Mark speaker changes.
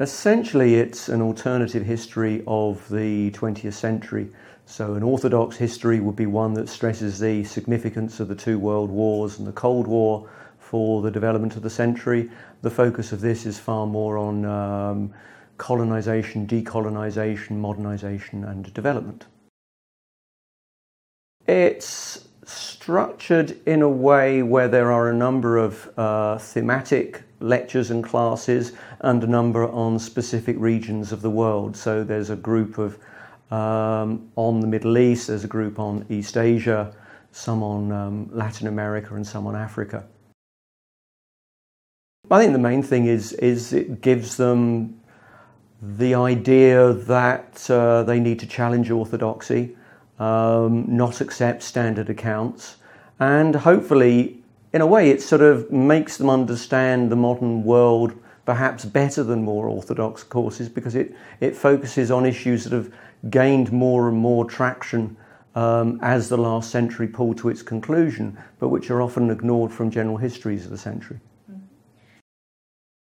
Speaker 1: Essentially, it's an alternative history of the 20th century. So, an orthodox history would be one that stresses the significance of the two world wars and the Cold War for the development of the century. The focus of this is far more on um, colonization, decolonization, modernization, and development. It's structured in a way where there are a number of uh, thematic lectures and classes and a number on specific regions of the world. So there's a group of um, on the Middle East, there's a group on East Asia, some on um, Latin America, and some on Africa. I think the main thing is, is it gives them the idea that uh, they need to challenge orthodoxy, um, not accept standard accounts, and hopefully, in a way, it sort of makes them understand the modern world perhaps better than more orthodox courses because it, it focuses on issues that have gained more and more traction um, as the last century pulled to its conclusion, but which are often ignored from general histories of the century.